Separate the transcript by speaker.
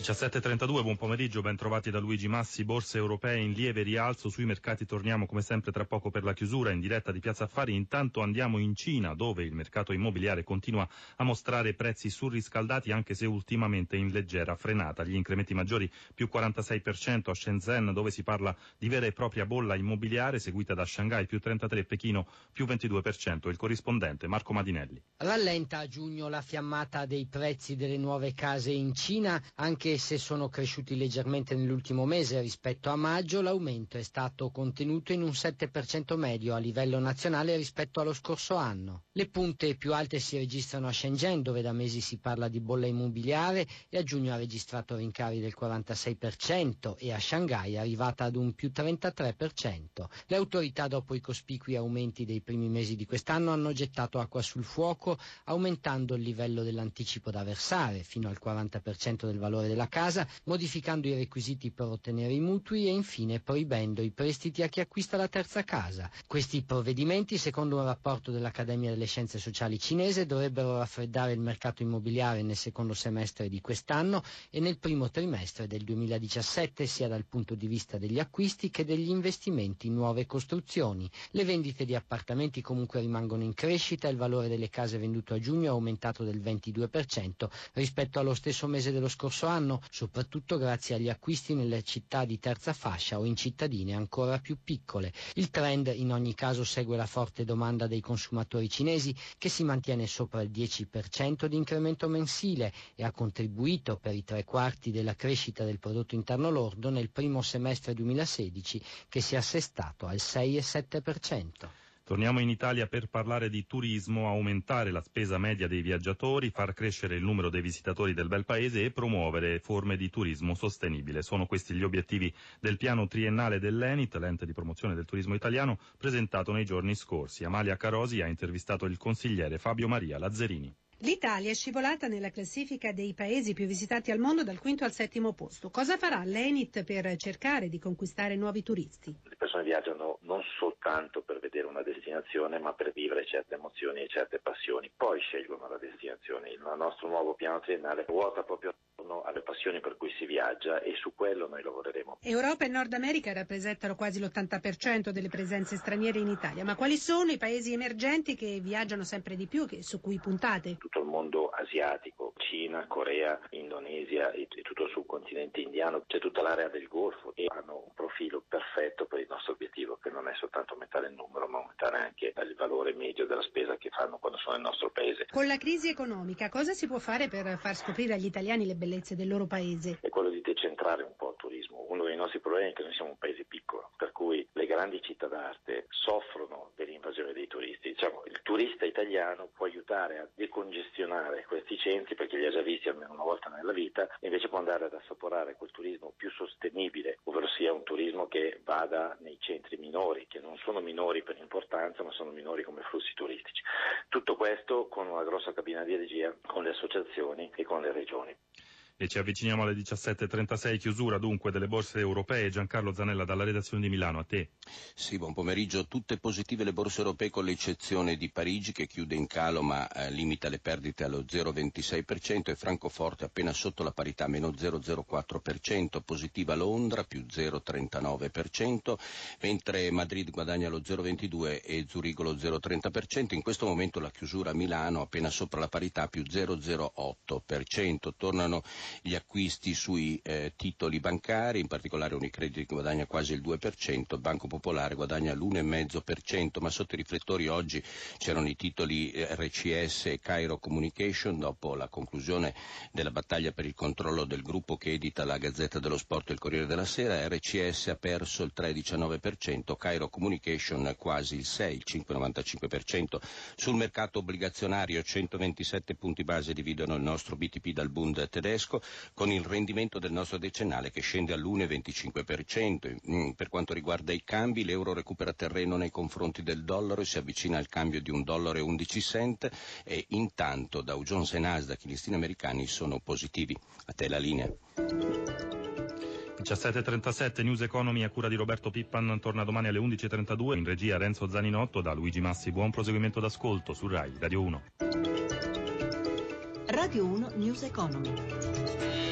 Speaker 1: 17.32, buon pomeriggio, ben trovati da Luigi Massi, borse europee in lieve rialzo, sui mercati. Torniamo come sempre tra poco per la chiusura in diretta di Piazza Affari, intanto andiamo in Cina dove il mercato immobiliare continua a mostrare prezzi surriscaldati anche se ultimamente in leggera frenata, gli incrementi maggiori più 46% a Shenzhen dove si parla di vera e propria bolla immobiliare seguita da Shanghai più 33%, Pechino più 22%, il corrispondente Marco Madinelli.
Speaker 2: Rallenta a giugno la fiammata dei prezzi delle nuove case in Cina anche anche se sono cresciuti leggermente nell'ultimo mese rispetto a maggio, l'aumento è stato contenuto in un 7% medio a livello nazionale rispetto allo scorso anno. Le punte più alte si registrano a Shenzhen, dove da mesi si parla di bolla immobiliare e a giugno ha registrato rincari del 46% e a Shanghai è arrivata ad un più 33%. Le autorità, dopo i cospicui aumenti dei primi mesi di quest'anno, hanno gettato acqua sul fuoco, aumentando il livello dell'anticipo da versare fino al 40% del valore della della casa, modificando i requisiti per ottenere i mutui e infine proibendo i prestiti a chi acquista la terza casa. Questi provvedimenti, secondo un rapporto dell'Accademia delle Scienze Sociali cinese, dovrebbero raffreddare il mercato immobiliare nel secondo semestre di quest'anno e nel primo trimestre del 2017, sia dal punto di vista degli acquisti che degli investimenti in nuove costruzioni. Le vendite di appartamenti comunque rimangono in crescita e il valore delle case vendute a giugno è aumentato del 22% rispetto allo stesso mese dello scorso anno anno, soprattutto grazie agli acquisti nelle città di terza fascia o in cittadine ancora più piccole. Il trend in ogni caso segue la forte domanda dei consumatori cinesi che si mantiene sopra il 10% di incremento mensile e ha contribuito per i tre quarti della crescita del prodotto interno lordo nel primo semestre 2016 che si è assestato al 6,7%.
Speaker 1: Torniamo in Italia per parlare di turismo, aumentare la spesa media dei viaggiatori, far crescere il numero dei visitatori del bel paese e promuovere forme di turismo sostenibile. Sono questi gli obiettivi del piano triennale dell'ENIT, l'ente di promozione del turismo italiano, presentato nei giorni scorsi. Amalia Carosi ha intervistato il consigliere Fabio Maria Lazzerini.
Speaker 3: L'Italia è scivolata nella classifica dei paesi più visitati al mondo dal quinto al settimo posto. Cosa farà l'Enit per cercare di conquistare nuovi turisti?
Speaker 4: Persone viaggiano non soltanto per vedere una destinazione, ma per vivere certe emozioni e certe passioni. Poi scelgono la destinazione. Il nostro nuovo piano triennale ruota proprio alle passioni per cui si viaggia e su quello noi lavoreremo.
Speaker 3: Europa e Nord America rappresentano quasi l'80% delle presenze straniere in Italia, ma quali sono i paesi emergenti che viaggiano sempre di più, e su cui puntate?
Speaker 4: tutto il mondo asiatico, Cina, Corea, Indonesia e, tutto il subcontinente indiano, c'è tutta l'area del Golfo e hanno un profilo perfetto per il nostro obiettivo che non è soltanto aumentare il numero ma aumentare anche il valore medio della spesa che fanno quando sono nel nostro paese.
Speaker 3: Con la crisi economica cosa si può fare per far scoprire agli italiani le bellezze del loro paese?
Speaker 4: È quello di decentrare un po' il turismo. Uno dei nostri problemi è che noi siamo un paese piccolo, per cui le grandi città d'arte soffrono dell'invasione dei turisti. Diciamo, il turista italiano può aiutare a decongestionare gestionare questi centri perché li ha già visti almeno una volta nella vita e invece può andare ad assaporare quel turismo più sostenibile, ovvero sia un turismo che vada nei centri minori, che non sono minori per importanza ma sono minori come flussi turistici. Tutto questo con una grossa cabina di regia, con le associazioni e con le regioni.
Speaker 1: E ci avviciniamo alle 17.36, chiusura dunque delle borse europee. Giancarlo Zanella dalla redazione di Milano, a te.
Speaker 5: Sì, buon pomeriggio. Tutte positive le borse europee con l'eccezione di Parigi che chiude in calo ma eh, limita le perdite allo 0,26% e Francoforte appena sotto la parità meno 0,04%, positiva Londra più 0,39%, mentre Madrid guadagna lo 0,22% e Zurigo lo 0,30%. In questo momento la chiusura a Milano appena sopra la parità più 0,08%. Tornano gli acquisti sui eh, titoli bancari, in particolare Unicredit che guadagna quasi il 2%, Banco Popolare guadagna l'1,5%, ma sotto i riflettori oggi c'erano i titoli eh, RCS e Cairo Communication dopo la conclusione della battaglia per il controllo del gruppo che edita la Gazzetta dello Sport e il Corriere della Sera, RCS ha perso il 3,19%, Cairo Communication quasi il 6, il 5,95%. Sul mercato obbligazionario 127 punti base dividono il nostro BTP dal Bund tedesco, con il rendimento del nostro decennale che scende all'1,25%. Mm, per quanto riguarda i cambi, l'euro recupera terreno nei confronti del dollaro e si avvicina al cambio di un dollaro e 11 cent e intanto Dow Jones e Nasdaq, i listini americani, sono positivi. A te la linea.
Speaker 1: 17.37 News Economy a cura di Roberto Pippan torna domani alle 11.32 in regia Renzo Zaninotto da Luigi Massi buon proseguimento d'ascolto su RAI Radio 1
Speaker 6: Radio 1 News Economy. Thank you.